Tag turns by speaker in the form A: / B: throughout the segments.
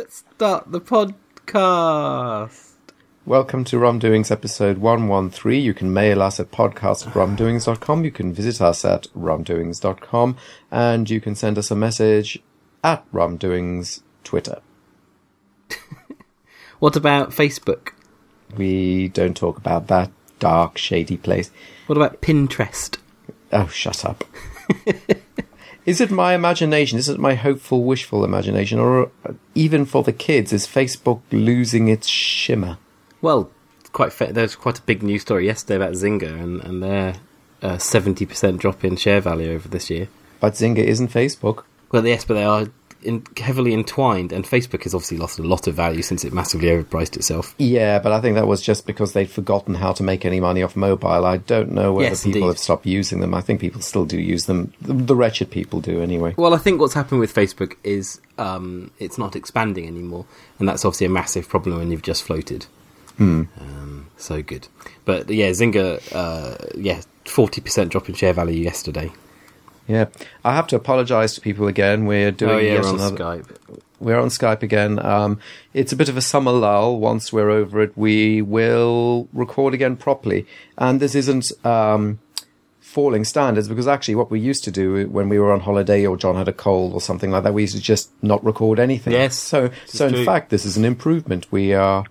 A: Let's start the podcast.
B: Welcome to Rumdoings episode 113. You can mail us at podcast at rumdoings.com. You can visit us at rumdoings.com. And you can send us a message at rumdoings Twitter.
A: What about Facebook?
B: We don't talk about that dark, shady place.
A: What about Pinterest?
B: Oh, shut up. is it my imagination? Is it my hopeful, wishful imagination? Or uh, even for the kids, is Facebook losing its shimmer?
A: Well, quite fa- there's quite a big news story yesterday about Zynga and, and their uh, 70% drop in share value over this year.
B: But Zynga isn't Facebook.
A: Well, yes, but they are in, heavily entwined, and Facebook has obviously lost a lot of value since it massively overpriced itself.
B: Yeah, but I think that was just because they'd forgotten how to make any money off mobile. I don't know whether
A: Yes,
B: people
A: indeed.
B: have stopped using them. I think people still do use them. The, the wretched people do anyway.
A: Well, I think what's happened with Facebook is um, it's not expanding anymore, and that's obviously a massive problem when you've just floated. Um, so good, but yeah, Zynga, uh, yeah, forty percent drop in share value yesterday.
B: Yeah, I have to apologise to people again. We're doing
A: oh yeah,
B: yet
A: on
B: another-
A: Skype.
B: We're on Skype again. Um, it's a bit of a summer lull. Once we're over it, we will record again properly. And this isn't um, falling standards because actually, what we used to do when we were on holiday or John had a cold or something like that, we used to just not record anything.
A: Yes,
B: So, so in
A: true.
B: fact, this is an improvement. We are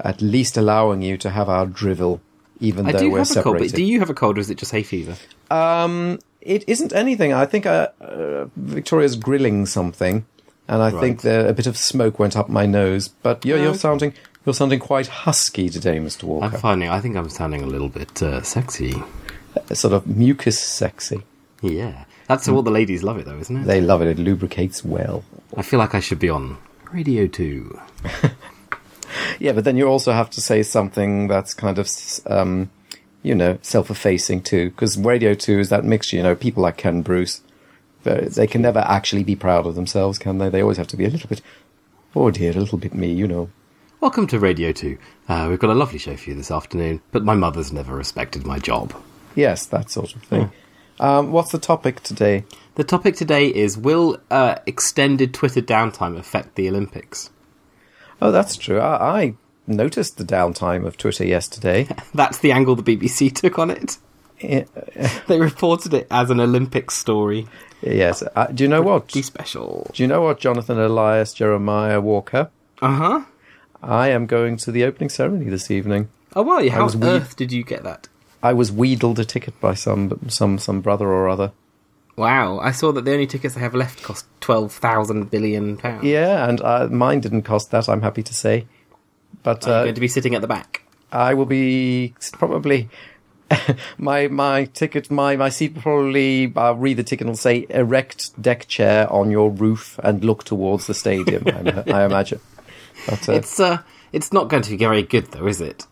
B: at least allowing you to have our drivel, even
A: I
B: though
A: do
B: we're
A: have a cold,
B: separated.
A: but do you have a cold, or is it just hay fever?
B: Um, it isn't anything. I think uh, uh, Victoria's grilling something, and I think
A: Right.
B: a bit of smoke went up my nose. But you're, you're sounding you're sounding quite husky today, Mr. Walker.
A: I'm finding. I think I'm sounding a little bit uh, sexy.
B: Sort of mucus sexy.
A: Yeah, that's all the ladies love it, though, isn't it?
B: They love it. It lubricates well.
A: I feel like I should be on Radio Two.
B: Yeah, but then you also have to say something that's kind of, um, you know, self-effacing too, because Radio Two is that mixture. You know, people like Ken Bruce, they they can never actually be proud of themselves, can they? They always have to be a little bit, oh dear, a little bit me, you know.
A: Welcome to Radio 2. Uh, we've got a lovely show for you this afternoon, but my mother's never respected my job.
B: Yes, that sort of thing. Um, what's the topic today?
A: The topic today is Will uh, extended Twitter downtime affect the Olympics?
B: Oh, that's true. I, I noticed the downtime of Twitter yesterday.
A: That's the angle the BBC took on it. They reported it as an Olympic story.
B: yes. Uh, do you know what?
A: Pretty special.
B: Do you know what, Jonathan Elias Jeremiah Walker?
A: Uh huh.
B: I am going to the opening ceremony this evening.
A: Oh, well, yeah, how on
B: weak.
A: earth did you get that?
B: I was wheedled a ticket by some some some brother or other.
A: Wow, I saw that the only tickets they have left cost twelve thousand billion pounds.
B: Yeah, and uh, mine didn't cost that. I'm happy to say, but uh,
A: going to be sitting at the back?
B: I will be probably my my ticket my my seat will probably I'll read the ticket and say erect deck chair on your roof and look towards the stadium. I, I imagine. But, uh,
A: It's uh, it's not going to be very good, though, is it?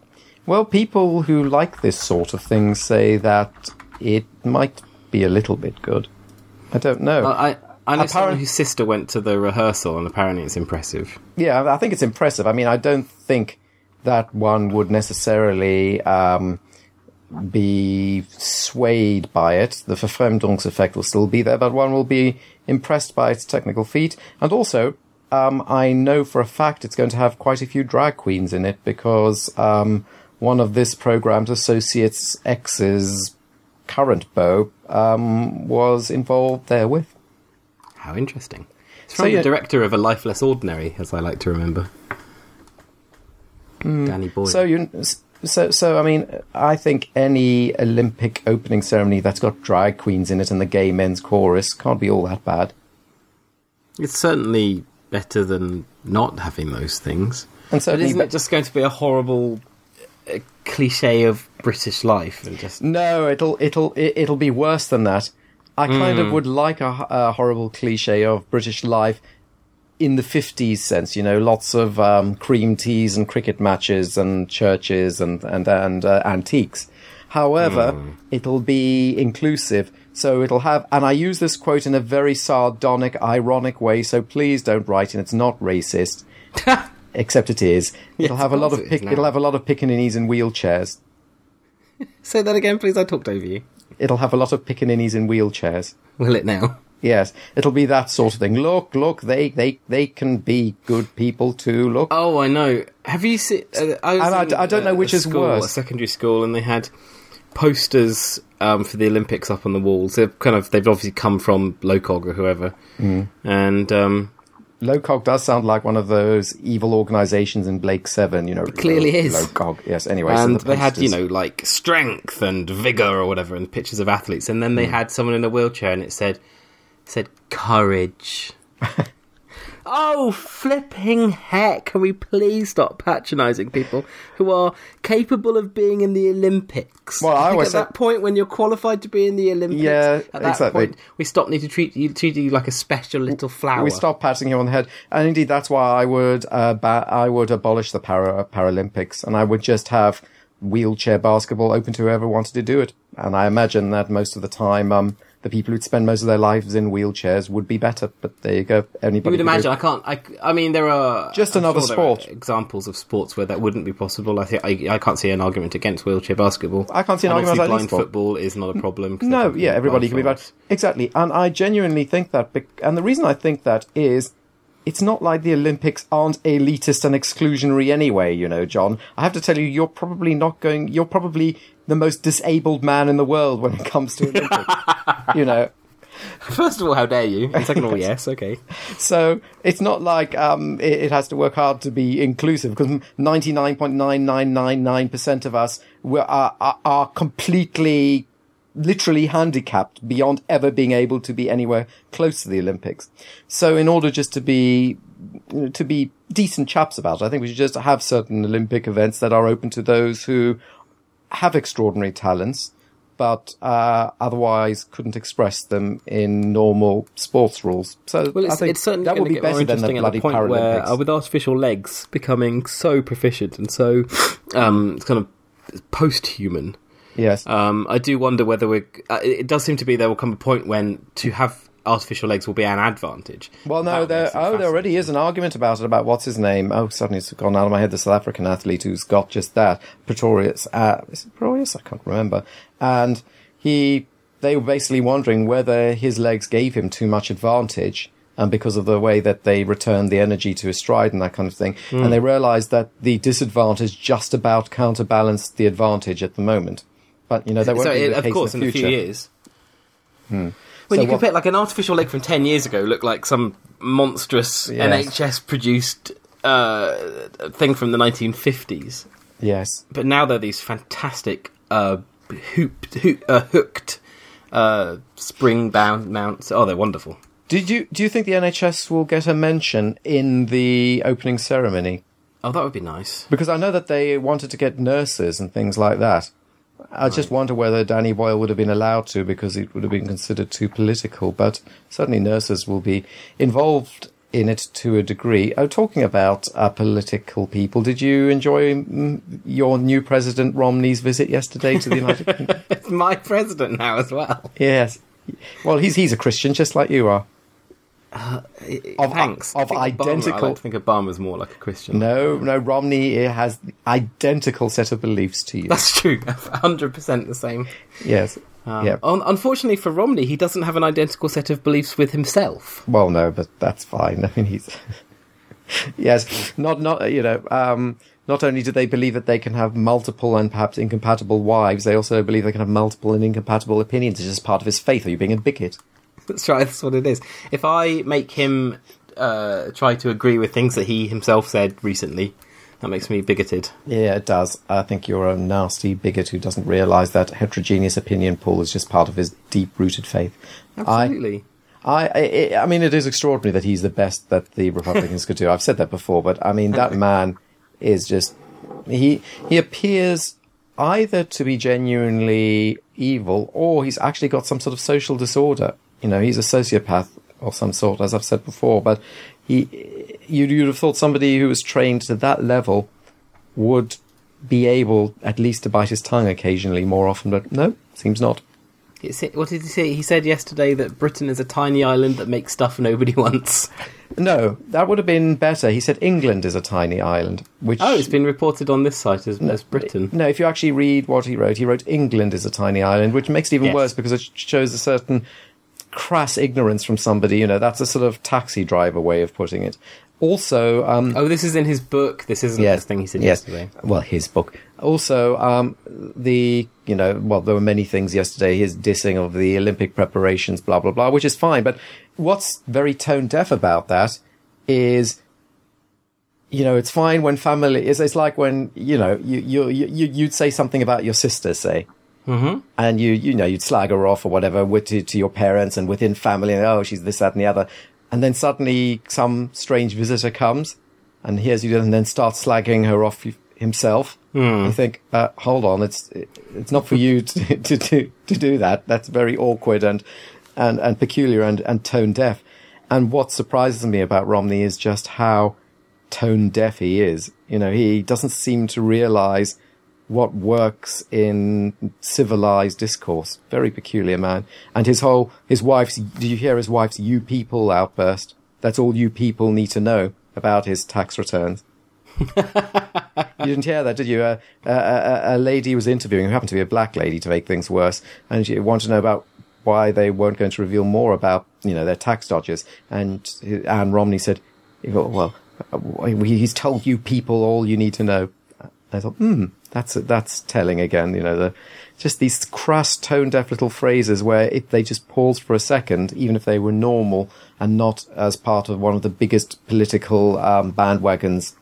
B: well, people who like this sort of thing say that it might be a little bit good. I don't know.
A: Well, I I know someone
B: Apparent-
A: whose sister went to the rehearsal, and apparently it's impressive.
B: Yeah, I think it's impressive. I mean, I don't think that one would necessarily um, be swayed by it. The Verfremdungseffekt will still be there, but one will be impressed by its technical feat. And also, um, I know for a fact it's going to have quite a few drag queens in it because um, one of this program's associates' ex's current beau um, was involved therewith.
A: How interesting! It's
B: So,
A: from
B: yeah-
A: the director of A Life Less Ordinary, as I like to remember. Danny Boyle.
B: So you, so so I mean, I think any Olympic opening ceremony that's got drag queens in it and the gay men's chorus can't be all that bad.
A: it's certainly better than not having those things.
B: And so
A: isn't it just going to be a horrible uh, cliche of British life and just
B: no, it'll it'll it'll be worse than that. I kind
A: Hmm.
B: of would like a, a horrible cliche of British life in the 50s sense, you know, lots of um, cream teas and cricket matches and churches and and and uh, antiques. However,
A: Hmm.
B: it'll be inclusive. So it'll have, and I use this quote in a very sardonic, ironic way. So please don't write in. It's not racist, except it is. It'll
A: Yes,
B: have a lot of
A: it
B: pic-
A: now.
B: it'll have a lot of pickaninnies in wheelchairs.
A: say that again, please. I talked over you.
B: It'll have a lot of pickaninnies in wheelchairs.
A: Will it now?
B: Yes, it'll be that sort of thing. Look, look, they they they can be good people too. Look,
A: Oh, I know. Have you seen? Uh, I, was
B: And I
A: in,
B: I don't know
A: uh,
B: which
A: a
B: is
A: school,
B: worse.
A: A secondary school, and they had posters um, for the Olympics up on the walls. They've kind of they've obviously come from Locog or whoever,
B: Mm.
A: and um,
B: Locog does sound like one of those evil organizations in Blake Seven. You know, it
A: clearly is.
B: Locog. Yes. Anyway,
A: and
B: the
A: they had you know like strength and vigor or whatever, and pictures of athletes, and then they hmm. had someone in a wheelchair, and it said said courage. Oh, flipping heck! Can we please stop patronising people who are capable of being in the Olympics?
B: Well, I
A: think
B: always
A: at
B: say-
A: that point when you're qualified to be in the Olympics,
B: Yeah,
A: at that
B: exactly.
A: point we stop need to treat you treat you like a special little flower.
B: we stop patting you on the head, and indeed that's why I would uh, ba- I would abolish the para Paralympics, and I would just have wheelchair basketball open to whoever wanted to do it. And I imagine that most of the time, um, the people who'd spend most of their lives in wheelchairs would be better. But there you go. Anybody
A: You would imagine. I can't. I, I mean, there are
B: Just
A: I'm
B: another
A: sure there are
B: sport.
A: examples of sports where that wouldn't be possible. I think I, I can't see an argument against wheelchair basketball.
B: I can't see an
A: And
B: argument against
A: blind
B: sport.
A: football is not a problem.
B: No, yeah, everybody can be bad. Exactly. And I genuinely think that. And the reason I think that is it's not like the Olympics aren't elitist and exclusionary anyway, you know, John. I have to tell you, you're probably not going, you're probably the most disabled man in the world when it comes to Olympics. you know,
A: First of all, how dare you? And second of all, yes, okay.
B: so it's not like um, it, it has to work hard to be inclusive because 99.9999% of us were, are, are, are completely, literally handicapped beyond ever being able to be anywhere close to the Olympics. So in order just to be to be decent chaps about it, I think we should just have certain Olympic events that are open to those who have extraordinary talents, but uh, otherwise couldn't express them in normal sports rules. So
A: Well,
B: I
A: it's,
B: think
A: it's certainly
B: that would be better than the
A: interesting at
B: bloody
A: the point where, uh, with artificial legs becoming so proficient and so um, kind of post-human,
B: yes,
A: um, I do wonder whether we. Uh, it does seem to be there will come a point when to have artificial legs will be an advantage.
B: well, no, there. Oh, there already is an argument about it. About what's his name? Oh, suddenly it's gone out of my head. The South African athlete who's got just that, Pretorius. Uh, is it Pretorius? I can't remember. And he, they were basically wondering whether his legs gave him too much advantage. And because of the way that they returned the energy to his stride and that kind of thing,
A: Hmm.
B: and they realised that the disadvantage just about counterbalanced the advantage at the moment. But you know, that won't
A: so
B: be
A: it,
B: the
A: of
B: case
A: course,
B: in
A: in, a few years. When
B: So
A: you
B: what-
A: compare, like an artificial leg from ten years ago, looked like some monstrous
B: Yes.
A: NHS produced uh, thing from the 1950s.
B: Yes.
A: But now they're these fantastic uh, hooped, hoo- uh, hooked uh, spring bound mounts. Oh, they're wonderful.
B: Did you do you think the NHS will get a mention in the opening ceremony?
A: Oh, that would be nice.
B: Because I know that they wanted to get nurses and things like that. I just wonder whether Danny Boyle would have been allowed to because it would have been considered too political. But certainly nurses will be involved in it to a degree. Oh, talking about uh, political people, did you enjoy mm, your new president Romney's visit yesterday to the United Kingdom?
A: It's my president now as well.
B: Yes. Well, he's he's a Christian just like you are. Of-
A: Hanks.
B: Of
A: think Obama- I
B: identical-
A: like to think Obama's more like a Christian.
B: No, no, Romney has identical set of beliefs to you.
A: That's true. 100% the same.
B: yes.
A: Um,
B: yeah.
A: un- unfortunately for Romney, he doesn't have an identical set of beliefs with himself.
B: Well, no, but that's fine. I mean, he's yes, not not you know. Um, not only do they believe that they can have multiple and perhaps incompatible wives, they also believe they can have multiple and incompatible opinions. It's just part of his faith. Are you being a bigot?
A: That's right. That's what it is. If I make him uh, try to agree with things that he himself said recently, that makes me bigoted.
B: Yeah, it does. I think you're a nasty bigot who doesn't realise that heterogeneous opinion pool is just part of his deep-rooted faith. I,
A: Absolutely.
B: I, I, I mean, it is extraordinary that he's the best that the Republicans could do. I've said that before, but I mean, that man is just he he appears either to be genuinely evil or he's actually got some sort of social disorder. You know, he's a sociopath of some sort, as I've said before. But he, you'd, you'd have thought somebody who was trained to that level would be able at least to bite his tongue occasionally more often. But no, seems not.
A: It's, what did he say? He said yesterday that Britain is a tiny island that makes stuff nobody wants.
B: No, that would have been better. He said England is a tiny island, which
A: Oh, it's been reported on this site as, as Britain.
B: No, if you actually read what he wrote, he wrote England is a tiny island, which makes it even
A: Yes.
B: worse because it shows a certain crass ignorance from somebody. You know, that's a sort of taxi driver way of putting it. Also, um,
A: Oh, this is in his book. This isn't
B: yes,
A: the thing he said
B: yes.
A: yesterday.
B: Well, his book. Also, um, the you know, well, there were many things yesterday. His dissing of the Olympic preparations, blah blah blah, which is fine. But what's very tone deaf about that is, you know, it's fine when family. is, it's like when you know you you you you'd say something about your sister, say. Mm-hmm. And you, you know, you'd slag her off or whatever with to, to your parents and within family, and oh, she's this, that, and the other. And then suddenly some strange visitor comes and hears you and then starts slagging her off himself. You think, uh, hold on, it's it's not for you to, to to to do that. That's very awkward and and and peculiar and and tone deaf. And what surprises me about Romney is just how tone deaf he is. You know, he doesn't seem to realize what works in civilized discourse. Very peculiar man. And his whole, his wife's, did you hear his wife's you people outburst? That's all you people need to know about his tax returns. you didn't hear that, did you? Uh, a, a, a lady was interviewing, who happened to be a black lady to make things worse, and she wanted to know about why they weren't going to reveal more about, you know, their tax dodgers. And Anne Romney said, well, he's told you people all you need to know. I thought, hmm, that's that's telling again. You know, the just these crass, tone deaf little phrases where if they just paused for a second, even if they were normal and not as part of one of the biggest political um, bandwagons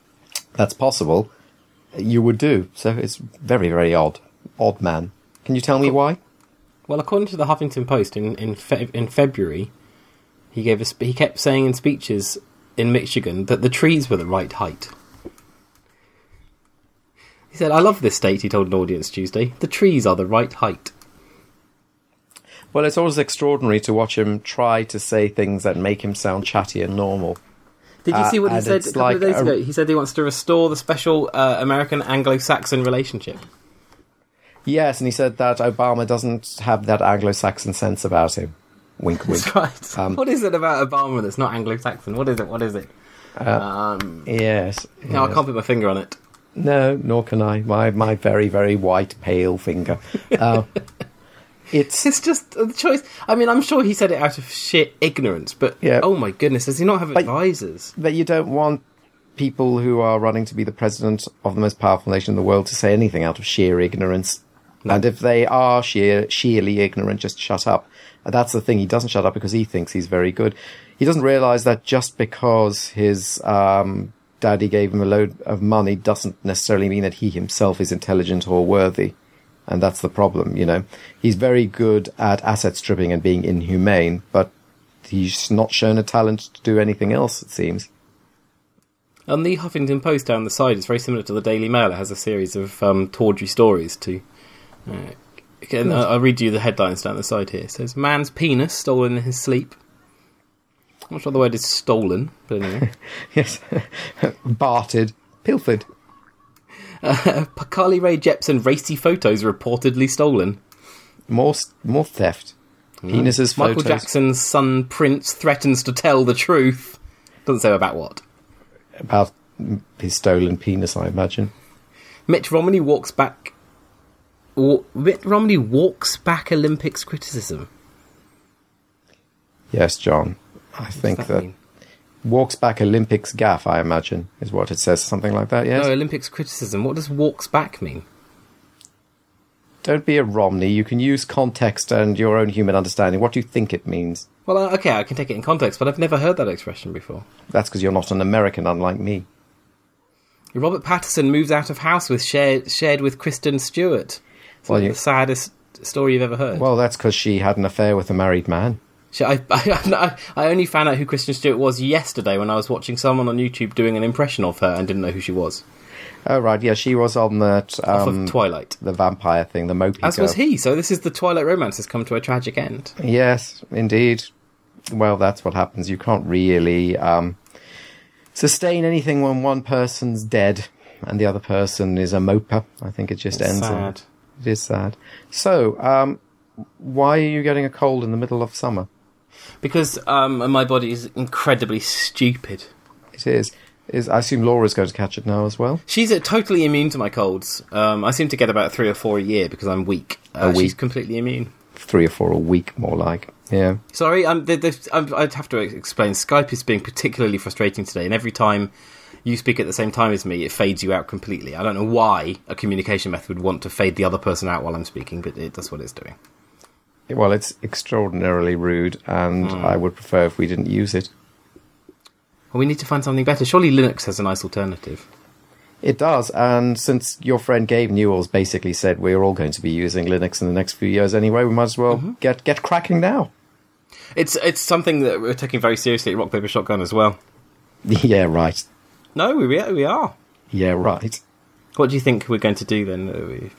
B: that's possible, you would do. So it's very, very odd. Odd man. Can you tell me why?
A: Well, according to the Huffington Post, in in, Fe- in February, he gave a sp- he kept saying in speeches in Michigan that the trees were the right height. He said, "I love this state." He told an audience Tuesday, "The trees are the right height."
B: Well, it's always extraordinary to watch him try to say things that make him sound chatty and normal.
A: Did you
B: Uh,
A: see what he said a couple
B: like
A: of days
B: a-
A: ago? He said he wants to restore the special uh, American Anglo-Saxon relationship.
B: Yes, and he said that Obama doesn't have that Anglo-Saxon sense about him. Wink, wink.
A: That's right.
B: Um,
A: what is it about Obama that's not Anglo-Saxon? What is it? What is it? um,
B: Yes.
A: no, I can't put my finger on it.
B: No, nor can I. My my very very white pale finger. Uh, it's
A: It's just a choice. I mean, I'm sure he said it out of sheer ignorance, but
B: Yeah.
A: oh my goodness, does he not have
B: But-
A: advisors?
B: that you don't want people who are running to be the president of the most powerful nation in the world to say anything out of sheer ignorance. And if they are sheer sheerly ignorant, just shut up. That's the thing. He doesn't shut up because he thinks he's very good. He doesn't realize that just because his um, daddy gave him a load of money doesn't necessarily mean that he himself is intelligent or worthy. And that's the problem, you know. He's very good at asset stripping and being inhumane, but he's not shown a talent to do anything else, it seems.
A: On the Huffington Post down the side, it's very similar to the Daily Mail. It has a series of um, tawdry stories to. Uh, again, I- I'll read you the headlines down the side here. It says, Man's penis stolen in his sleep. I'm not sure the word is stolen, but anyway.
B: Yes. Bartered. Pilfered.
A: Uh, Carly Rae Jepsen racy photos reportedly stolen.
B: More, more theft. Penises,
A: Michael. Jackson's son Prince threatens to tell the truth. Doesn't say about what.
B: About his stolen penis, I imagine.
A: Mitch Romney walks back. Wa- Mitt Romney walks back Olympics criticism.
B: Yes, John. I think that,
A: mean?
B: walks back Olympics gaffe, I imagine, is what it says. Something like that, yes?
A: No, Olympics criticism. What does walks back mean?
B: Don't be a Romney. You can use context and your own human understanding. What do you think it means?
A: Well, uh, okay, I can take it in context, but I've never heard that expression before.
B: That's because you're not an American, unlike me.
A: Robert Pattinson moves out of house with shared shared with Kristen Stewart. It's
B: Well,
A: like
B: you-
A: the saddest story you've ever heard.
B: Well, that's because she had an affair with a married man.
A: She- I, I, I only found out who Kristen Stewart was yesterday when I was watching someone on YouTube doing an impression of her and didn't know who she was.
B: Oh, right, yeah, she was on that,
A: Off
B: um,
A: of Twilight.
B: the vampire thing, the mopey
A: As
B: girl.
A: was he. So this is the Twilight romance has come to a tragic end.
B: Yes, indeed. Well, that's what happens. You can't really um, sustain anything when one person's dead and the other person is a moper. I think it just
A: It's
B: ends. in- it is sad. So, um, why are you getting a cold in the middle of summer?
A: Because um, my body is incredibly stupid.
B: It is. Is I assume Laura's going to catch it now as well.
A: She's uh, totally immune to my colds. Um, I seem to get about three or four a year because I'm weak. Uh,
B: week.
A: She's completely immune.
B: Three or four a week, more like. Yeah.
A: Sorry, um, the, the, um, I'd have to explain. Skype is being particularly frustrating today, and every time you speak at the same time as me, it fades you out completely. I don't know why a communication method would want to fade the other person out while I'm speaking, but it, that's what it's doing.
B: Well, it's extraordinarily rude, and
A: Hmm.
B: I would prefer if we didn't use it.
A: Well, we need to find something better. Surely Linux has a nice alternative.
B: It does, and since your friend Gabe Newell's basically said we're all going to be using Linux in the next few years anyway, we might as well
A: Mm-hmm.
B: get get cracking now.
A: It's it's something that we're taking very seriously at Rock Paper Shotgun as well.
B: yeah, right.
A: No, we we are.
B: Yeah, right.
A: What do you think we're going to do then?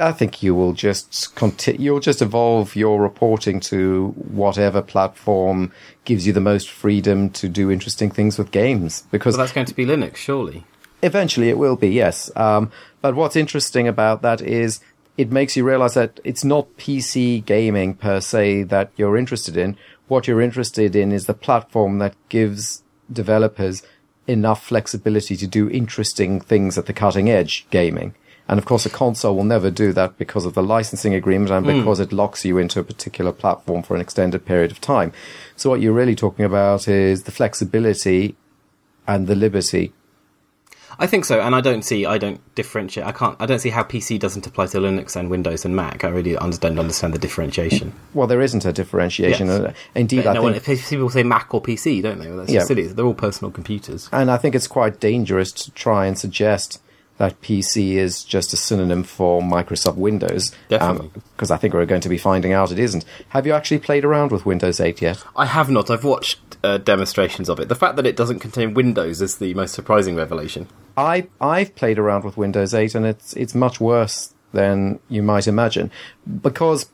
B: I think you will just conti- you'll just evolve your reporting to whatever platform gives you the most freedom to do interesting things with games. Because
A: Well, that's going to be Linux, surely.
B: Eventually, it will be, yes. Um, but what's interesting about that is it makes you realize that it's not PC gaming per se that you're interested in. What you're interested in is the platform that gives developers enough flexibility to do interesting things at the cutting edge gaming. And of course, a console will never do that because of the licensing agreement and because it locks you into a particular platform for an extended period of time. So what you're really talking about is the flexibility and the liberty
A: I think so, and I don't see, I don't differentiate. I can't, I don't see how PC doesn't apply to Linux and Windows and Mac. I really under- don't understand the differentiation.
B: Well, there isn't a differentiation.
A: Yes.
B: Uh, Indeed,
A: no
B: I
A: one,
B: think,
A: if people say Mac or PC, don't they? Well, that's
B: Yeah.
A: silly. They're all personal computers.
B: and I think it's quite dangerous to try and suggest that PC is just a synonym for Microsoft Windows.
A: Definitely.
B: Because I think we're going to be finding out it isn't. Have you actually played around with Windows 8 yet?
A: I have not. I've watched uh, demonstrations of it. The fact that it doesn't contain Windows is the most surprising revelation.
B: I I've played around with Windows 8 and it's it's much worse than you might imagine because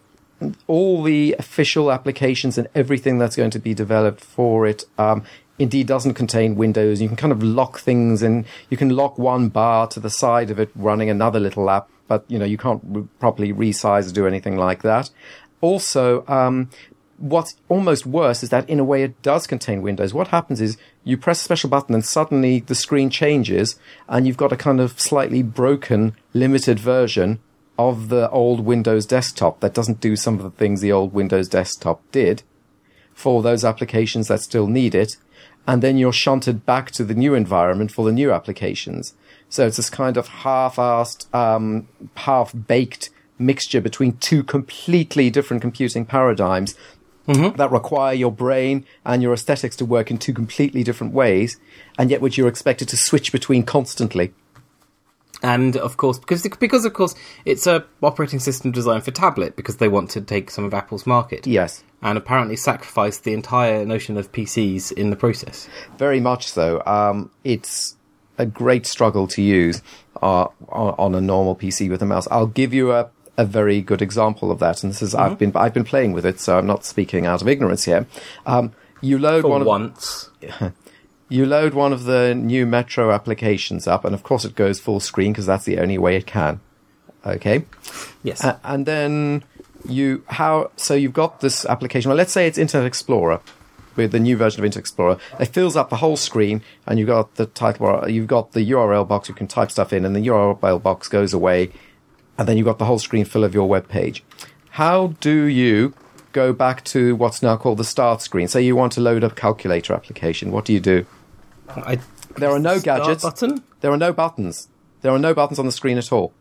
B: all the official applications and everything that's going to be developed for it um, indeed doesn't contain Windows. You can kind of lock things and you can lock one bar to the side of it running another little app, but you know you can't re- properly resize or do anything like that. Also, um, what's almost worse is that in a way it does contain Windows. What happens is you press a special button and suddenly the screen changes and you've got a kind of slightly broken, limited version of the old Windows desktop that doesn't do some of the things the old Windows desktop did for those applications that still need it. And then you're shunted back to the new environment for the new applications. So it's this kind of half-assed, um, half-baked mixture between two completely different computing paradigms that require your brain and your aesthetics to work in two completely different ways, and yet which you're expected to switch between constantly.
A: And of course, because because of course it's a operating system designed for tablet because they want to take some of Apple's market.
B: Yes,
A: And apparently sacrifice the entire notion of PCs in the process.
B: very much so. Um, it's a great struggle to use uh, on, on a normal PC with a mouse. I'll give you a, a very good example of that, and this is I've been I've been playing with it, so I'm not speaking out of ignorance here. Um, you load
A: For
B: one of
A: once.
B: you load one of the new Metro applications up, and of course it goes full screen because that's the only way it can. Okay.
A: Yes.
B: A- and then you how so you've got this application. Well, let's say it's Internet Explorer with the new version of Internet Explorer. It fills up the whole screen, and you've got the title bar. You've got the URL box. You can type stuff in, and the URL box goes away, and then you've got the whole screen full of your web page. How do you go back to what's now called the start screen? Say you want to load a calculator application. What do you do?
A: I,
B: There are no gadgets.
A: button.
B: There are no buttons. There are no buttons on the screen at all.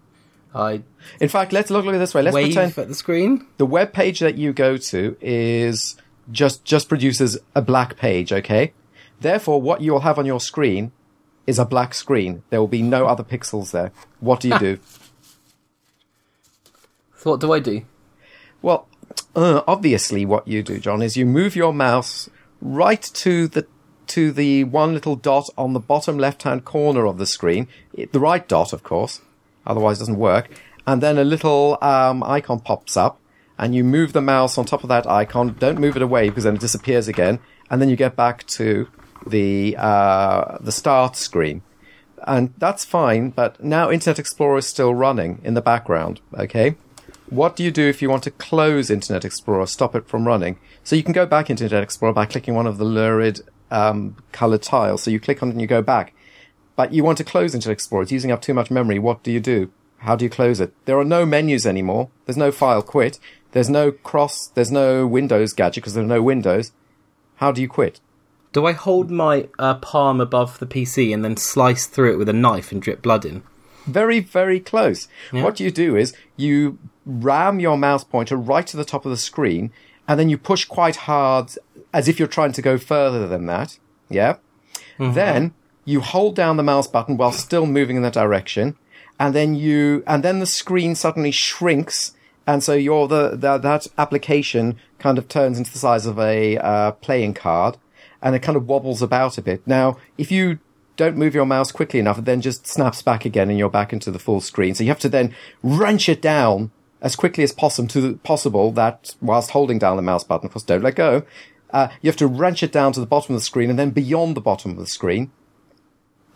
A: I
B: In fact, let's look, look at it this way. Let's pretend
A: at the screen.
B: the web page that you go to is just just produces a black page, okay? Therefore, what you'll have on your screen is a black screen. There will be no other pixels there. What do you do?
A: So what do I do?
B: well, uh, obviously, what you do, John, is you move your mouse right to the to the one little dot on the bottom left-hand corner of the screen, the right dot, of course. Otherwise, it doesn't work. And then a little um, icon pops up, and you move the mouse on top of that icon. Don't move it away because then it disappears again, and then you get back to the uh, the start screen. And that's fine, but now Internet Explorer is still running in the background, okay? What do you do if you want to close Internet Explorer, stop it from running? So you can go back into Internet Explorer by clicking one of the lurid um, colored tiles. So you click on it and you go back. But you want to close Internet Explorer. It's using up too much memory. What do you do? How do you close it? There are no menus anymore. There's no file quit. There's no cross. There's no Windows gadget because there's no Windows. How do you quit?
A: Do I hold my uh, palm above the PC and then slice through it with a knife and drip blood in?
B: Very, very close.
A: Yeah.
B: What you do is you ram your mouse pointer right to the top of the screen, and then you push quite hard as if you're trying to go further than that. Yeah. Then you hold down the mouse button while still moving in that direction, and then you and then the screen suddenly shrinks, and so your the, the that application kind of turns into the size of a uh, playing card, and it kind of wobbles about a bit. Now, if you don't move your mouse quickly enough, it then just snaps back again, and you're back into the full screen. So you have to then wrench it down as quickly as possible to the, possible that whilst holding down the mouse button, of course, don't let go. Uh, you have to wrench it down to the bottom of the screen and then beyond the bottom of the screen,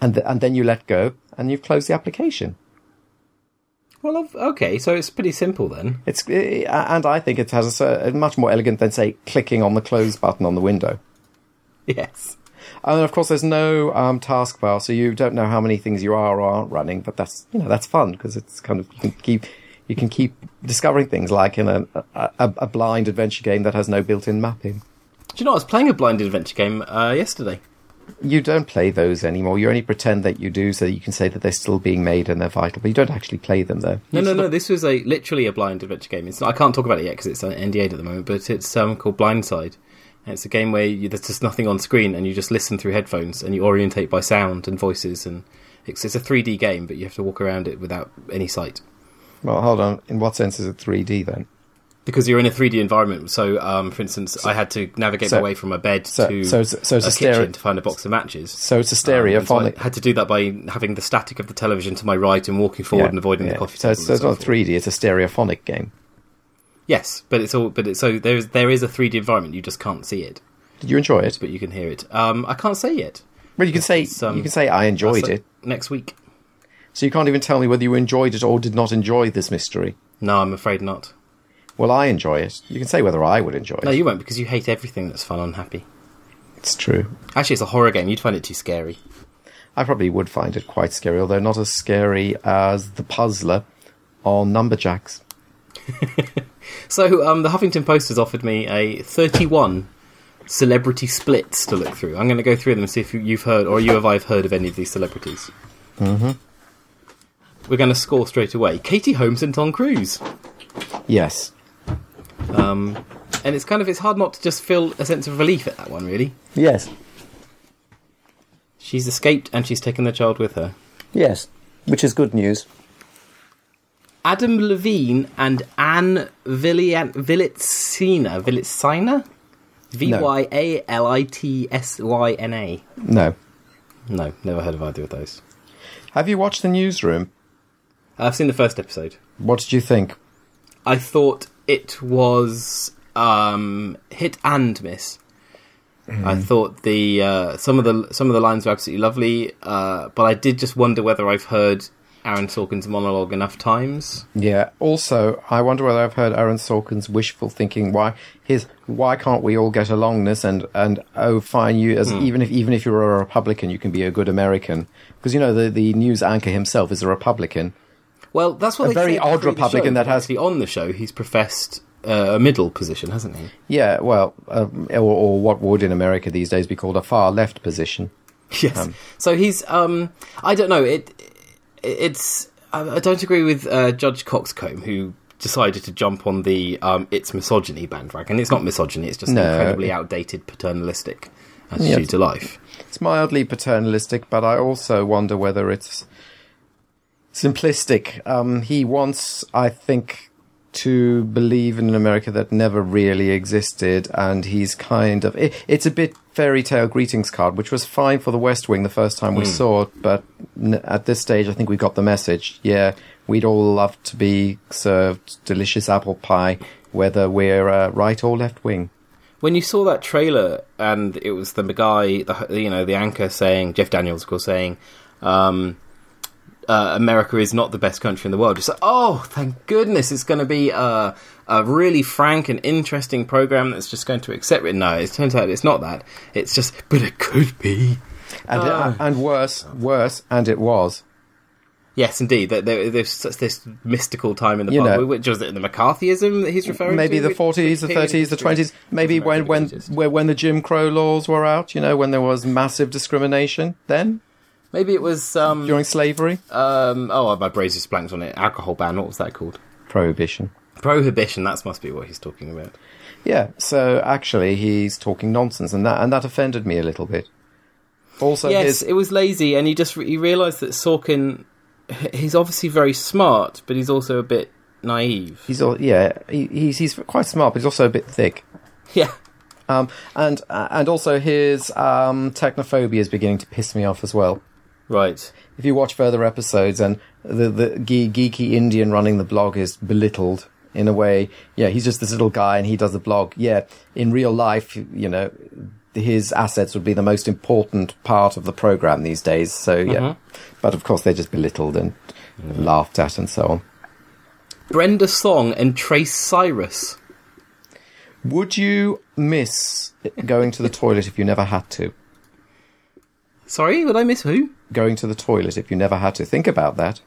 B: and th- and then you let go and you've closed the application.
A: Well, okay, so it's pretty simple then.
B: It's and I think it has a, cer- much more elegant than say clicking on the close button on the window.
A: Yes.
B: And of course, there's no um, taskbar, so you don't know how many things you are or aren't running. But that's you know that's fun because it's kind of you can keep you can keep discovering things like in a, a, a blind adventure game that has no built-in mapping.
A: Do you know I was playing a blind adventure game uh, yesterday?
B: You don't play those anymore. You only pretend that you do, so that you can say that they're still being made and they're vital. But you don't actually play them, though.
A: No,
B: You
A: no, no.
B: of-
A: This was a literally a blind adventure game. It's not, I can't talk about it yet because it's an NDA'd at the moment. But it's um, called Blindside. And it's a game where you, there's just nothing on screen, and you just listen through headphones, and you orientate by sound and voices, and it's, it's a 3D game, but you have to walk around it without any sight
B: Well, hold on. In what sense is it 3D then?
A: because you're in a 3D environment. So, um, for instance, I had to navigate
B: so-
A: my way from a bed
B: so-
A: to
B: so so it's
A: a,
B: a stereo-
A: kitchen to find a box of matches.
B: So it's a
A: Um, so I
B: stereophonic.
A: had to do that by having the static of the television to my right and walking forward
B: Yeah,
A: and avoiding
B: yeah.
A: the coffee
B: So
A: table.
B: it's, so it's
A: so
B: not
A: forth.
B: 3D. It's a stereophonic game.
A: Yes, but it's all. But it's so there is there is a 3D environment. You just can't see it,
B: Did you enjoy it?
A: but you can hear it. Um, I can't say yet.
B: Well, you can say
A: um,
B: you can say I enjoyed
A: So-
B: it.
A: next week.
B: So you can't even tell me whether you enjoyed it or did not enjoy this mystery.
A: No, I'm afraid not.
B: Well, I enjoy it. You can say whether I would enjoy it.
A: No, you won't because you hate everything that's fun and happy.
B: It's true.
A: Actually, it's a horror game. You'd find it too scary.
B: I probably would find it quite scary, although not as scary as the puzzler on Numberjacks.
A: So, um, the Huffington Post has offered me a 31 celebrity splits to look through. I'm going to go through them and see if you- you've heard or you have I've heard of any of these celebrities. Mm-hmm. We're going to score straight away. Katie Holmes and Tom Cruise.
B: Yes.
A: Um, and it's kind of it's hard not to just feel a sense of relief at that one. Really,
B: Yes.
A: she's escaped and she's taken the child with her.
B: Yes. Which is good news.
A: Adam Levine and Anne Villian- Vilitsina. Vilitsina? V Y A L I T S Y N A.
B: No.
A: No, never heard of either of those.
B: Have you watched the newsroom?
A: I've seen the first episode.
B: What did you think?
A: I thought it was um, hit and miss. I thought the uh, some of the some of the lines were absolutely lovely, uh, but I did just wonder whether I've heard Aaron Sorkin's monologue enough times.
B: Yeah. Also, I wonder whether I've heard Aaron Sorkin's wishful thinking. Why his why can't we all get alongness and and oh fine you as even if even if you're a Republican you can be a good American because you know the the news anchor himself is a Republican.
A: Well, that's what
B: A
A: they
B: very
A: say
B: odd
A: through the
B: Republican
A: show,
B: that
A: but
B: has-
A: actually on the show he's professed uh, a middle position, hasn't he?
B: Yeah. Well, um, or, or what would in America these days be called a far left position.
A: Yes. so he's um I don't know it. It's I, I don't agree with uh, Judge Coxcomb who decided to jump on the um it's misogyny bandwagon. It's not misogyny. It's just
B: No.
A: incredibly outdated paternalistic attitude
B: Yeah.
A: to life.
B: It's mildly paternalistic, but I also wonder whether it's simplistic. Um, he wants, I think, to believe in an America that never really existed, and he's kind of. It, it's a bit fairy tale greetings card, which was fine for the West Wing the first time we saw it, but n- at this stage, I think we got the message. Yeah, we'd all love to be served delicious apple pie, whether we're uh, right or left wing.
A: When you saw that trailer and it was the guy, the you know the anchor saying Jeff Daniels, of course, saying. Um, uh, America is not the best country in the world. It's like, oh, thank goodness, it's going to be a, a really frank and interesting program that's just going to accept it. No, it turns out it's not that. It's just, but it could be.
B: And,
A: Ah.
B: and worse, worse, and it was.
A: Yes, indeed. There, there, there's such this mystical time in the
B: You
A: past. which was it the McCarthyism that he's referring
B: maybe
A: to?
B: Maybe
A: the
B: 40s,
A: which
B: the 30s, the 20s, maybe when when where- when the Jim Crow laws were out, you know, when there was massive discrimination then
A: Maybe it was. Um,
B: during slavery,
A: um, oh, my brain's just blanked on it. Alcohol ban. What was that called?
B: prohibition.
A: Prohibition. That must be what he's talking about.
B: Yeah, so actually he's talking nonsense and that and that offended me a little bit. Also
A: yes,
B: his
A: it was lazy, and he just you realise that Sorkin, he's obviously very smart, but he's also a bit naive.
B: he's all, yeah, he, he's he's quite smart but he's also a bit thick.
A: Yeah,
B: Um, and uh, and also his um, technophobia is beginning to piss me off as well.
A: Right.
B: If you watch further episodes, and the the ge- geeky Indian running the blog is belittled in a way. Yeah, he's just this little guy, and he does the blog. Yeah, in real life, you know, his assets would be the most important part of the program these days. So yeah, mm-hmm. but of course they're just belittled and mm. laughed at and so on.
A: Brenda Song and Trace Cyrus.
B: Would you miss going to the toilet if you never had to?
A: Sorry, would I miss who?
B: Going to the toilet if you never had to? Think about that.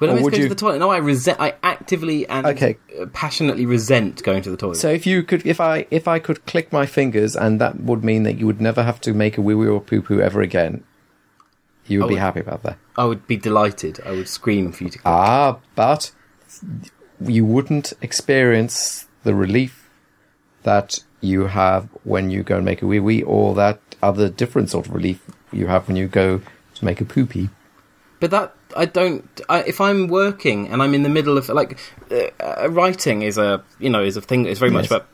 A: Would I
B: would
A: going
B: you-
A: to the toilet? No, I resent. I actively and
B: Okay.
A: uh, passionately resent going to the toilet.
B: So if you could, if I, if I could click my fingers, and that would mean that you would never have to make a wee wee or poo poo ever again, you would
A: I
B: be happy about that.
A: I would be delighted. I would scream for you to.
B: Ah, but you wouldn't experience the relief that you have when you go and make a wee wee, or that other different sort of relief you have when you go to make a poopy.
A: But that I don't. I, if I'm working and I'm in the middle of like uh, uh, writing is a you know is a thing. It's very much
B: Yes.
A: about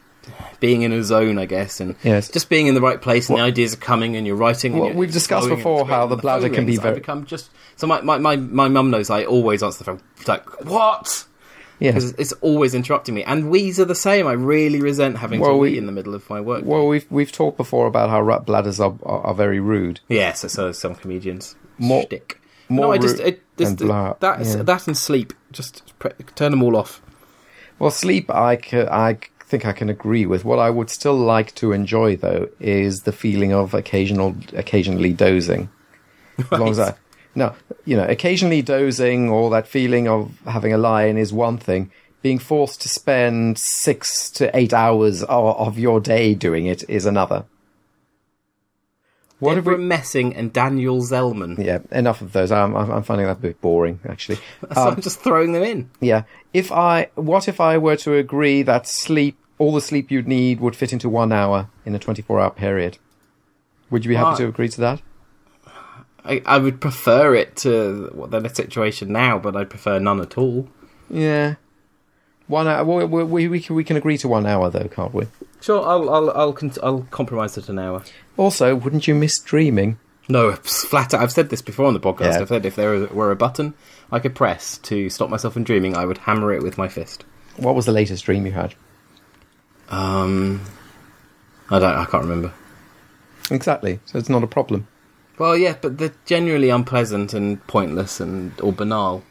A: being in a zone, I guess, and
B: Yes.
A: just being in the right place and the ideas are coming and you're writing. and you're-
B: we've discussed before how the bladder
A: phone
B: can be
A: rings, I become just so my my my my mum knows I always answer the phone like what
B: Yes.
A: because it's always interrupting me and we's are the same. I really resent having
B: Well,
A: to
B: we-
A: wee in the middle of my work.
B: Well, we've we've talked before about how rat bladders are are, are very rude.
A: Yes, so, so some comedians
B: More-
A: shtick.
B: more
A: no, I just it, this,
B: and blah,
A: that
B: yeah.
A: that and sleep. Just pre- turn them all off.
B: Well, sleep, I, I think I can agree with. What I would still like to enjoy, though, is the feeling of occasional, occasionally dozing. As long as I, no, you know, occasionally dozing or that feeling of having a lie-in is one thing. Being forced to spend six to eight hours of, of your day doing it is another. What
A: Deborah
B: we?
A: Messing and Daniel Zelman.
B: Yeah, enough of those. I'm, I'm finding that a bit boring, actually.
A: So I'm um, just throwing them in.
B: Yeah. If I, what if I were to agree that sleep, all the sleep you'd need would fit into one hour in a 24 hour period? Would you be happy
A: Right.
B: to agree to that?
A: I, I would prefer it to what the situation now, but I prefer none at all.
B: Yeah. One hour, we, we, we, we, can, we can agree to one hour though, can't we?
A: Sure, I'll I'll I'll, con- I'll compromise at an hour.
B: Also, wouldn't you miss dreaming?
A: No, flat out. I've said this before on the podcast.
B: Yeah.
A: I've said if there were a button I could press to stop myself from dreaming, I would hammer it with my fist.
B: What was the latest dream you had?
A: Um, I don't. I can't remember.
B: Exactly. So it's not a problem.
A: Well, yeah, but they're generally unpleasant and pointless and or banal.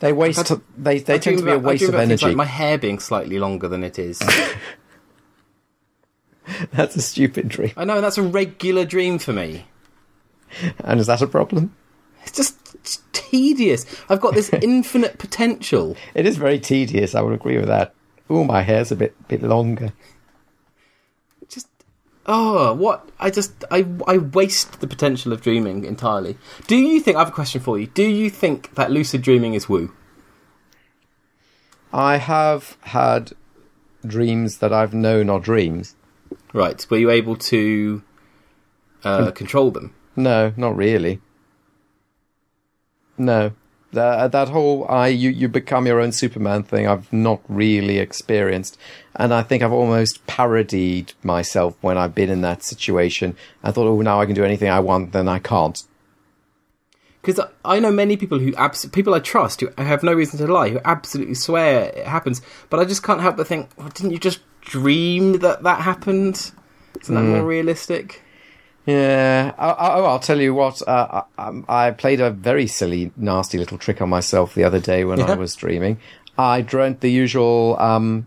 B: They waste,
A: I've
B: they, they
A: I
B: tend to be a
A: about- I
B: waste of energy.
A: Like my hair being slightly longer than it is.
B: That's a stupid dream.
A: I know that's a regular dream for me.
B: And is that a problem?
A: It's just it's tedious. I've got this infinite potential.
B: It is very tedious, I would agree with that. Oh, my hair's a bit, bit longer.
A: Oh, what? I just I I waste the potential of dreaming entirely. Do you think? I have a question for you. Do you think that lucid dreaming is woo?
B: I have had dreams that I've known are dreams.
A: Right? Were you able to uh, control them?
B: No, not really. No. That, uh, that whole I you, you become your own Superman thing I've not really experienced. And I think I've almost parodied myself when I've been in that situation. I thought, oh, now I can do anything I want, then I can't.
A: Because I know many people who abs- people I trust who have no reason to lie who absolutely swear it happens, but I just can't help but think, well, didn't you just dream that that happened? Isn't that more mm. realistic?
B: Yeah. I, I, oh, I'll tell you what. Uh, I, um, I played a very silly, nasty little trick on myself the other day when I was dreaming. I dreamt the usual um,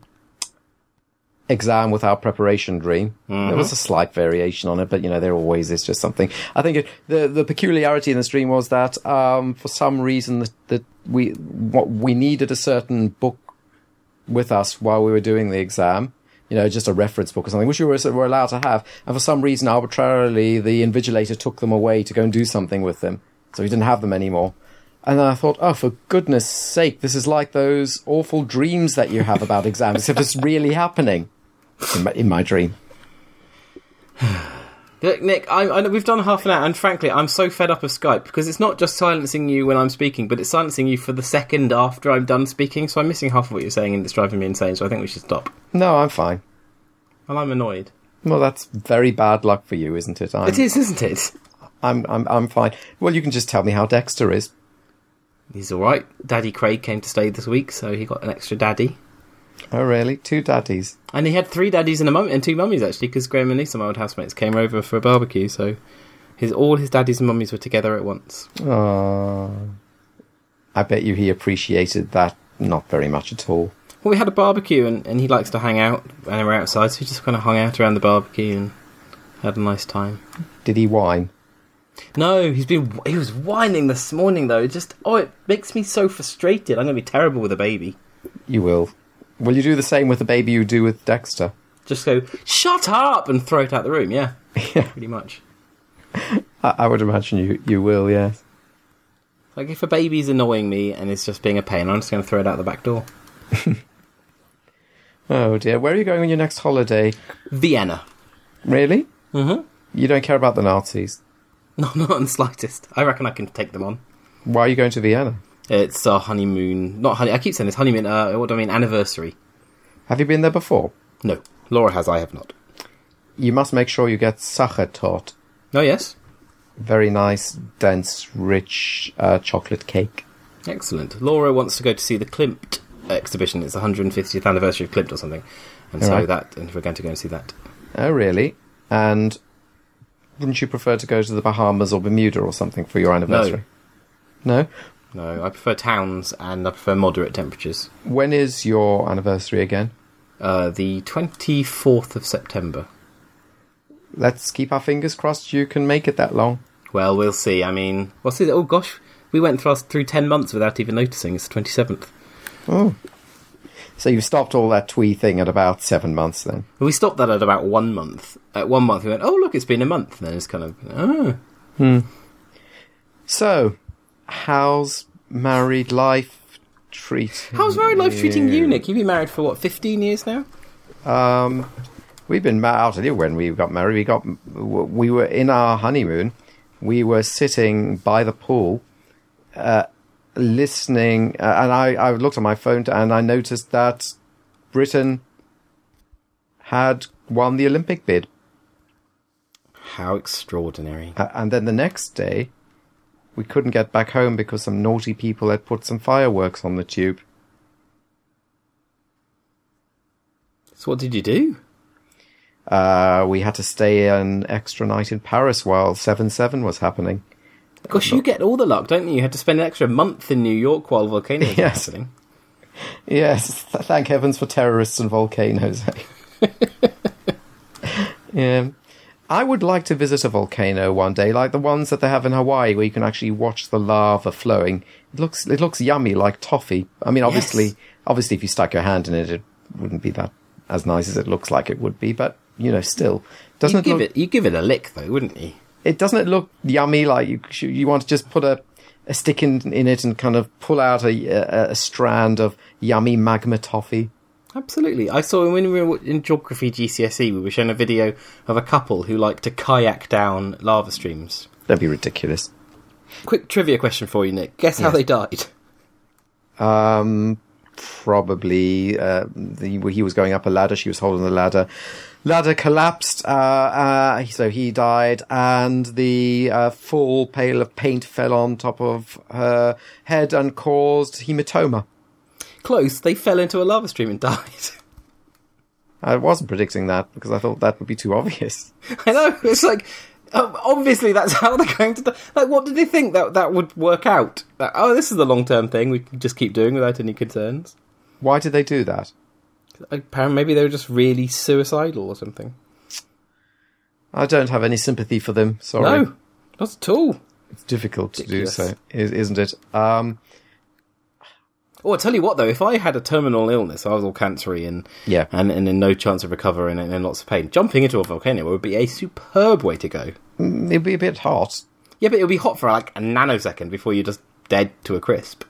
B: exam without preparation dream. There was a slight variation on it, but you know there always is just something. I think it, the the peculiarity in this dream was that um, for some reason that, that we what we needed a certain book with us while we were doing the exam. You know, just a reference book or something, which we were, were allowed to have. And for some reason, arbitrarily, the invigilator took them away to go and do something with them. So he didn't have them anymore. And then I thought, oh, for goodness sake, this is like those awful dreams that you have about exams, except it's really happening in my, in my dream.
A: Look, Nick, I, I we've done half an hour, and frankly, I'm so fed up of Skype because it's not just silencing you when I'm speaking, but it's silencing you for the second after I'm done speaking. So I'm missing half of what you're saying, and it's driving me insane. So I think we should stop.
B: No, I'm fine.
A: Well, I'm annoyed.
B: Well, that's very bad luck for you, isn't it? I'm,
A: It is, isn't it?
B: I'm, I'm, I'm fine. Well, you can just tell me how Dexter is.
A: He's all right. Daddy Craig came to stay this week, so he got an extra daddy,
B: Oh, really? Two daddies.
A: and he had three daddies and a mum and two mummies actually, because Graham and Lisa, my old housemates, came over for a barbecue. So his all his daddies and mummies were together at once.
B: Oh, I bet you he appreciated that not very much at all.
A: Well, we had a barbecue, and, and he likes to hang out, and we're outside, so we just kind of hung out around the barbecue and had a nice time.
B: Did he whine?
A: No, he's been he was whining this morning though. It just oh, it makes me so frustrated. I'm gonna be terrible with a baby.
B: You will. Will you do the same with the baby you do with Dexter?
A: Just go shut up and throw it out the room. Yeah,
B: Yeah.
A: pretty much.
B: I, I would imagine you, you will, yes.
A: Like if a baby's annoying me and it's just being a pain, I'm just gonna throw it out the back door.
B: Oh dear. Where are you going on your next holiday?
A: Vienna.
B: Really?
A: Mm-hmm.
B: You don't care about the Nazis?
A: No, not in the slightest. I reckon I can take them on.
B: Why are you going to Vienna?
A: It's our honeymoon. Not honey. I keep saying this honeymoon. Uh, what do I mean? Anniversary.
B: Have you been there before?
A: No, Laura has. I have not.
B: You must make sure you get Sachertorte.
A: Oh yes,
B: Very nice, dense, rich uh, chocolate cake.
A: excellent. Laura wants to go to see the Klimt exhibition. It's the 150th anniversary of Klimt or something, and so
B: Alright.
A: that and we're going to go and see that.
B: Oh, really? And wouldn't you prefer to go to the Bahamas or Bermuda or something for your anniversary? No.
A: No, I prefer towns and I prefer moderate temperatures.
B: When is your anniversary again?
A: Uh, the 24th of September.
B: Let's keep our fingers crossed you can make it that long.
A: Well, we'll see. I mean, we'll see. Oh gosh, we went through, through 10 months without even noticing. It's the 27th.
B: Oh. So you've stopped all that twee thing at about seven months then?
A: We stopped that at about one month. At one month, we went, oh, look, it's been a month. And then it's kind of, oh.
B: So, how's married life treating
A: How's married life treating you, Nick? You've been married for, what, 15 years now?
B: Um, we've been married. I'll tell you when we got married. We got we were in our honeymoon. We were sitting by the pool, uh, listening, uh, and I, I looked at my phone to, and I noticed that Britain had won the Olympic bid.
A: How extraordinary.
B: Uh, and then the next day, we couldn't get back home because some naughty people had put some fireworks on the tube.
A: So, what did you do?
B: Uh, we had to stay an extra night in Paris while 7 7 was happening.
A: Gosh, you get all the luck, don't you? You had to spend an extra month in New York while volcanoes were
B: Yes.
A: happening.
B: Yes, th- thank heavens for terrorists and volcanoes. yeah. I would like to visit a volcano one day, like the ones that they have in Hawaii, where you can actually watch the lava flowing. It looks it looks yummy, like toffee. I mean, obviously,
A: Yes.
B: obviously, if you stuck your hand in it, it wouldn't be that as nice as it looks like it would be. But you know, still, doesn't
A: You give
B: look?
A: it, you give it a lick, though, wouldn't you?
B: it doesn't it look yummy like you you want to just put a a stick in in it and kind of pull out a a, a strand of yummy magma toffee
A: Absolutely. I saw when we were in geography GCSE, we were shown a video of a couple who like to kayak down lava streams.
B: that'd be ridiculous
A: Quick trivia question for you, Nick. Guess how they died?
B: um probably uh, the, he was going up a ladder she was holding the ladder ladder collapsed uh, uh so he died and the uh, full pail of paint fell on top of her head and caused hematoma
A: Close. They fell into a lava stream and died.
B: I wasn't predicting that because I thought that would be too obvious.
A: I know. It's like um, obviously that's how they're going to. Die. Like, what did they think that that would work out? That, oh, this is the long term thing. We can just keep doing without any concerns.
B: Why did they do that?
A: Apparently, maybe they were just really suicidal or something.
B: I don't have any sympathy for them. Sorry.
A: No, not at all.
B: It's difficult to do so, is- isn't it? Um,
A: Oh, I tell you what, though, if I had a terminal illness, I was all cancery and
B: Yeah.
A: and, and in no chance of recovery and, and lots of pain, jumping into a volcano would be a superb way to go.
B: it'd be a bit hot.
A: Yeah, but it would be hot for like a nanosecond before you're just dead to a crisp.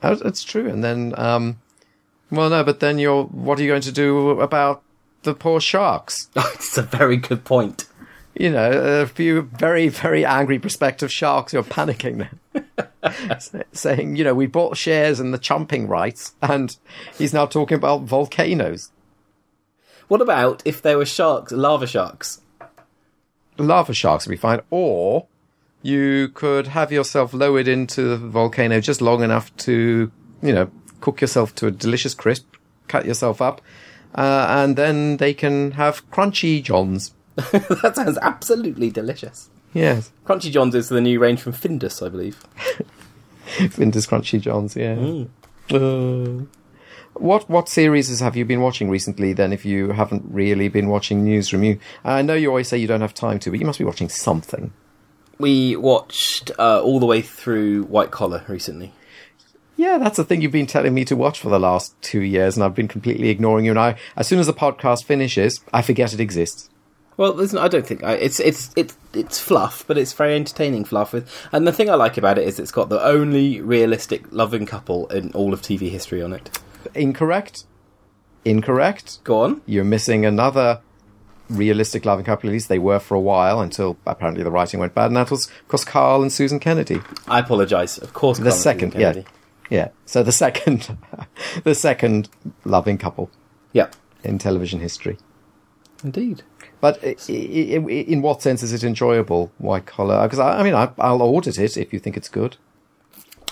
B: That's true. And then, um, well, no, but then you're, what are you going to do about the poor sharks?
A: it's a very good point.
B: You know, a few very, very angry prospective sharks who are panicking then. Say- Saying, you know, we bought shares in the chumping rights, and he's now talking about volcanoes.
A: What about if there were sharks, lava sharks?
B: lava sharks would be fine, or you could have yourself lowered into the volcano just long enough to, you know, cook yourself to a delicious crisp, cut yourself up, uh, and then they can have crunchy johns.
A: that sounds absolutely delicious.
B: Yes,
A: Crunchy Johns is the new range from Findus, I believe.
B: Findus crunchy johns. Yeah. Uh, what what series have you been watching recently? Then, if you haven't really been watching Newsroom, you I know you always say you don't have time to, but you must be watching something.
A: We watched uh, all the way through White Collar recently.
B: Yeah, that's the thing you've been telling me to watch for the last two years, and I've been completely ignoring you. And I, as soon as the podcast finishes, I forget it exists.
A: Well, there's no, I don't think I, it's it's it's it's fluff, but it's very entertaining fluff. With and the thing I like about it is it's got the only realistic loving couple in all of TV history on it.
B: Incorrect. Incorrect.
A: Go on.
B: You're missing another realistic loving couple. At least they were for a while until apparently the writing went bad, and that was, of course, Carl and Susan Kennedy.
A: I apologise. Of course,
B: The
A: Carl and
B: second, yeah, yeah. So the second, the second loving couple
A: yeah,
B: in television history.
A: indeed.
B: But in what sense is it enjoyable, White Collar? Because I, I mean, I, I'll audit it if you think it's good.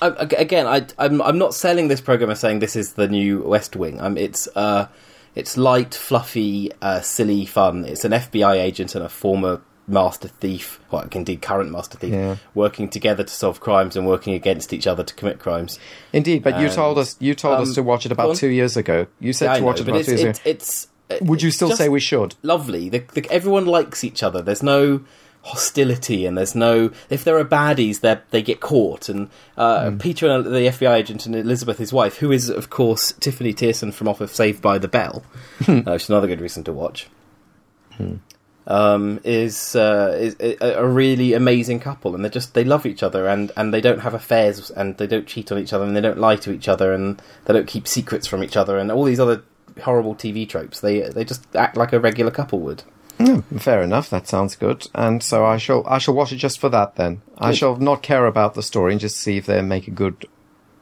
A: I, again, I, I'm I'm not selling this program as saying this is the new West Wing. Um, it's uh, it's light, fluffy, uh, silly fun. It's an FBI agent and a former master thief, or indeed current master thief,
B: Yeah.
A: working together to solve crimes and working against each other to commit crimes.
B: Indeed, but you told us you told us
A: um,
B: to watch it about two years ago. You said
A: Yeah,
B: to
A: know,
B: watch it
A: but
B: about
A: it's,
B: two years
A: it's,
B: ago.
A: it's,
B: Would you still say we should?
A: lovely? The, the, everyone likes each other. There's no hostility, and there's no if there are baddies, they they get caught. And uh,
B: Hmm.
A: Peter, and the FBI agent, and Elizabeth, his wife, who is of course Tiffani Thiessen from off of Saved by the Bell,
B: Hmm.
A: uh, which is another good reason to watch. Um, is uh, is a, a really amazing couple, and they just they love each other, and, and they don't have affairs, and they don't cheat on each other, and they don't lie to each other, and they don't keep secrets from each other, and all these other horrible TV tropes. They they just act like a regular couple would.
B: Fair enough. That sounds good. And so I shall I shall watch it just for that. Then I shall not care about the story and just see if they make a good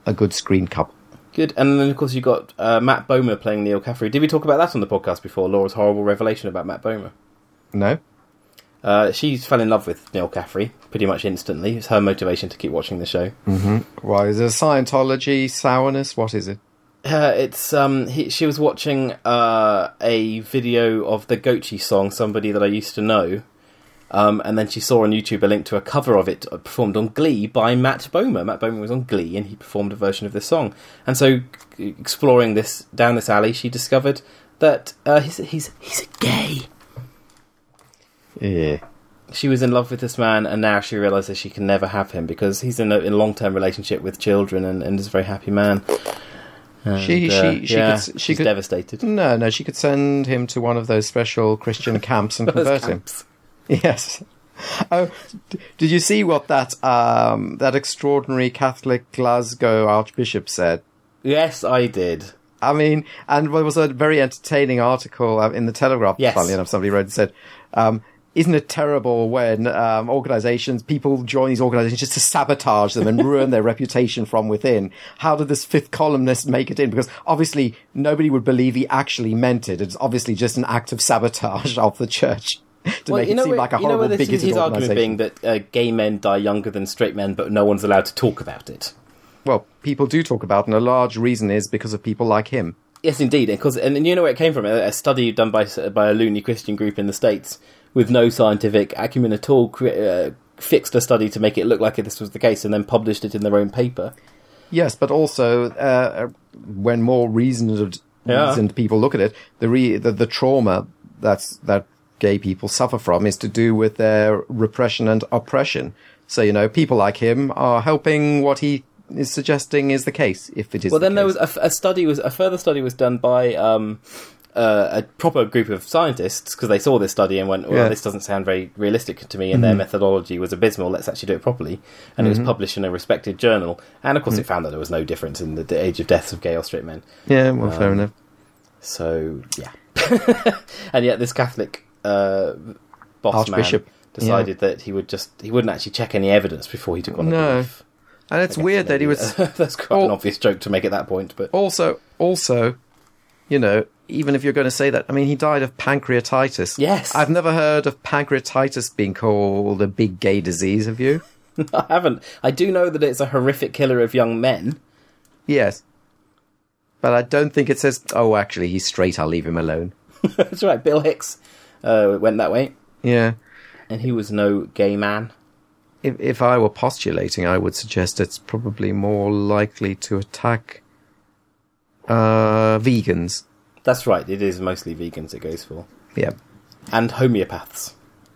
B: a good screen couple.
A: Good, and then of course you got uh, Matt Bomer playing Neal Caffrey. Did we talk about that on the podcast before? Laura's horrible revelation about Matt Bomer.
B: No,
A: Uh, she fell in love with Neal Caffrey pretty much instantly. It's her motivation to keep watching the show.
B: why is it Scientology sourness? What is it?
A: Uh, it's um, he, she was watching uh, a video of the Gotye song, somebody that I used to know, um, and then she saw on YouTube a link to a cover of it uh, performed on Glee by Matt Bomer. Matt Bomer was on Glee, and he performed a version of this song. And so, exploring this down this alley, she discovered that uh, he's he's he's a gay.
B: Yeah.
A: She was in love with this man, and now she realizes she can never have him because he's in a, long term relationship with children and, and is a very happy man. And,
B: She-
A: uh,
B: she- she
A: yeah,
B: could she
A: she's
B: could-
A: devastated.
B: No, no. She could send him to one of those special Christian camps and convert him. Yes. Oh, did you see what that um, that extraordinary Catholic Glasgow Archbishop said?
A: Yes, I did.
B: I mean, and there was a very entertaining article uh, in the Telegraph.
A: Yes.
B: Funnily enough, somebody wrote and said, um, "Isn't it terrible when um, organisations, people join these organisations just to sabotage them and ruin their reputation from within? How did this fifth columnist make it in? Because obviously nobody would believe he actually meant it. It's obviously just an act of sabotage of the church to make it seem
A: where-
B: like a
A: you know
B: horrible,
A: this is
B: bigoted
A: his argument being that uh, gay men die younger than straight men, but no one's allowed to talk about it.
B: Well, people do talk about, it, and a large reason is because of people like him.
A: Yes, indeed, because and, you know where it came from? A, a study done by by a loony Christian group in the states with no scientific acumen at all. Cre- uh, fixed a study to make it look like this was the case, and then published it in their own paper.
B: Yes, but also uh, when more reasoned
A: Yeah.
B: reasoned people look at it, the, re- the the trauma that's that gay people suffer from is to do with their repression and oppression. So you know, people like him are helping what he is suggesting is the case. If it is,
A: Well,
B: the
A: then there
B: case.
A: was a, study was a further study was done by um, uh, a proper group of scientists because they saw this study and went, "Well,
B: Yeah.
A: this doesn't sound very realistic to me," and their methodology was abysmal. Let's actually do it properly, and it was published in a respected journal. And of course, it found that there was no difference in the, the age of deaths of gay or straight men.
B: yeah, well, fair
A: um,
B: enough.
A: So yeah, and yet this Catholic uh, boss
B: Archbishop,
A: man decided that he would just he wouldn't actually check any evidence before he took on
B: No.
A: belief.
B: And it's weird that he was
A: That's quite an obvious joke to make at that point, but
B: also also, you know, even if you're going to say that, I mean, he died of pancreatitis.
A: Yes.
B: I've never heard of pancreatitis being called a big gay disease. Have you?
A: I haven't. I do know that it's a horrific killer of young men.
B: Yes. But I don't think it says, oh, actually, he's straight, I'll leave him alone.
A: That's right. Bill Hicks uh, went that way,
B: Yeah.
A: and he was no gay man.
B: If, if I were postulating, I would suggest it's probably more likely to attack uh, vegans.
A: That's right. It is mostly vegans it goes for,
B: Yeah.
A: and homeopaths.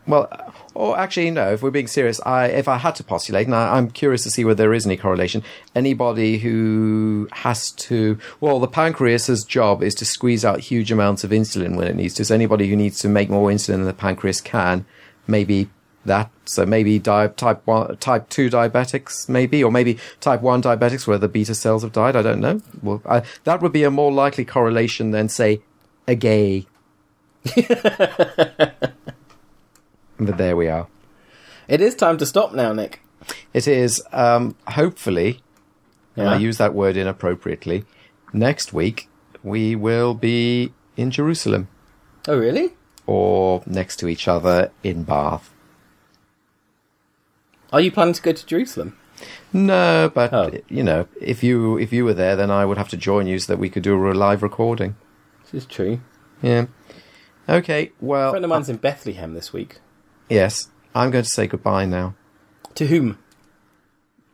B: Well, or actually, no. If we're being serious, I if I had to postulate, and I, I'm curious to see whether there is any correlation. Anybody who has to, well, the pancreas's job is to squeeze out huge amounts of insulin when it needs to. So anybody who needs to make more insulin than the pancreas can, maybe that. So maybe di- type one, type two diabetics, maybe, or maybe type one diabetics where the beta cells have died. I don't know. Well, I, that would be a more likely correlation than say a gay. but there we are.
A: It is time to stop now, Nick.
B: It is, um, hopefully, and I use that word inappropriately, next week we will be in Jerusalem
A: Oh, really?
B: or next to each other in Bath.
A: Are you planning to go to Jerusalem?
B: No, but
A: Oh.
B: you know, if you if you were there, then I would have to join you so that we could do a live recording.
A: This is true.
B: Yeah. Okay. Well, A
A: friend of mine's in Bethlehem this week.
B: yes, I'm going to say goodbye now
A: To whom?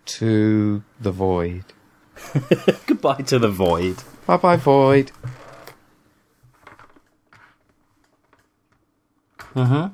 B: to the void.
A: Goodbye to the void.
B: Bye bye, void.
A: Uh huh.